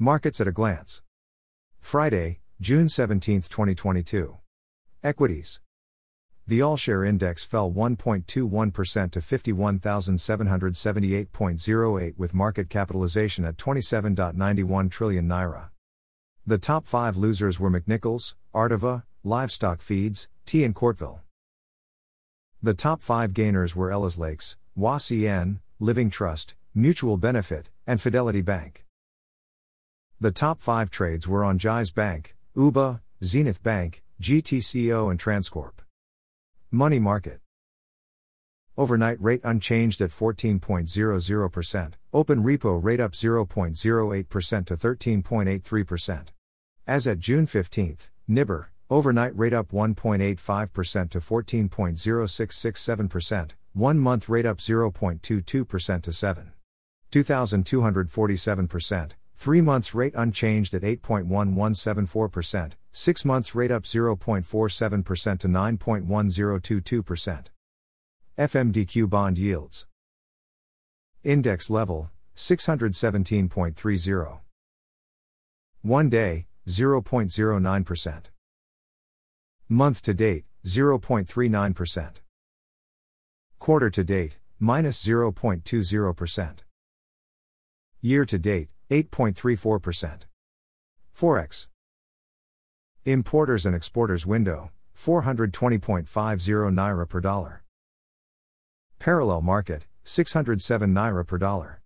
Markets at a glance. Friday, June 17, 2022. Equities. The All Share Index fell 1.21% to 51,778.08 with market capitalization at 27.91 trillion naira. The top five losers were McNichols, Arteva, Livestock Feeds, T and Courteville. The top five gainers were Ellah Lakes, WASEN, Living Trust, Mutual Benefit, and Fidelity Bank. The top five trades were on Jaiz Bank, UBA, Zenith Bank, GTCO, and Transcorp. Money Market. Overnight rate unchanged at 14.00%, open repo rate up 0.08% to 13.83%. As at June 15, NIBOR, overnight rate up 1.85% to 14.0667%, one month rate up 0.22% to 7. 2,247%, three months rate unchanged at 8.1174%, six months rate up 0.47% to 9.1022%. FMDQ bond yields. Index level 617.30. One day 0.09%. Month to date 0.39%. Quarter to date minus 0.20%. Year to date 8.34%. Forex. Importers and exporters window 420.50 naira per dollar. Parallel market 607 naira per dollar.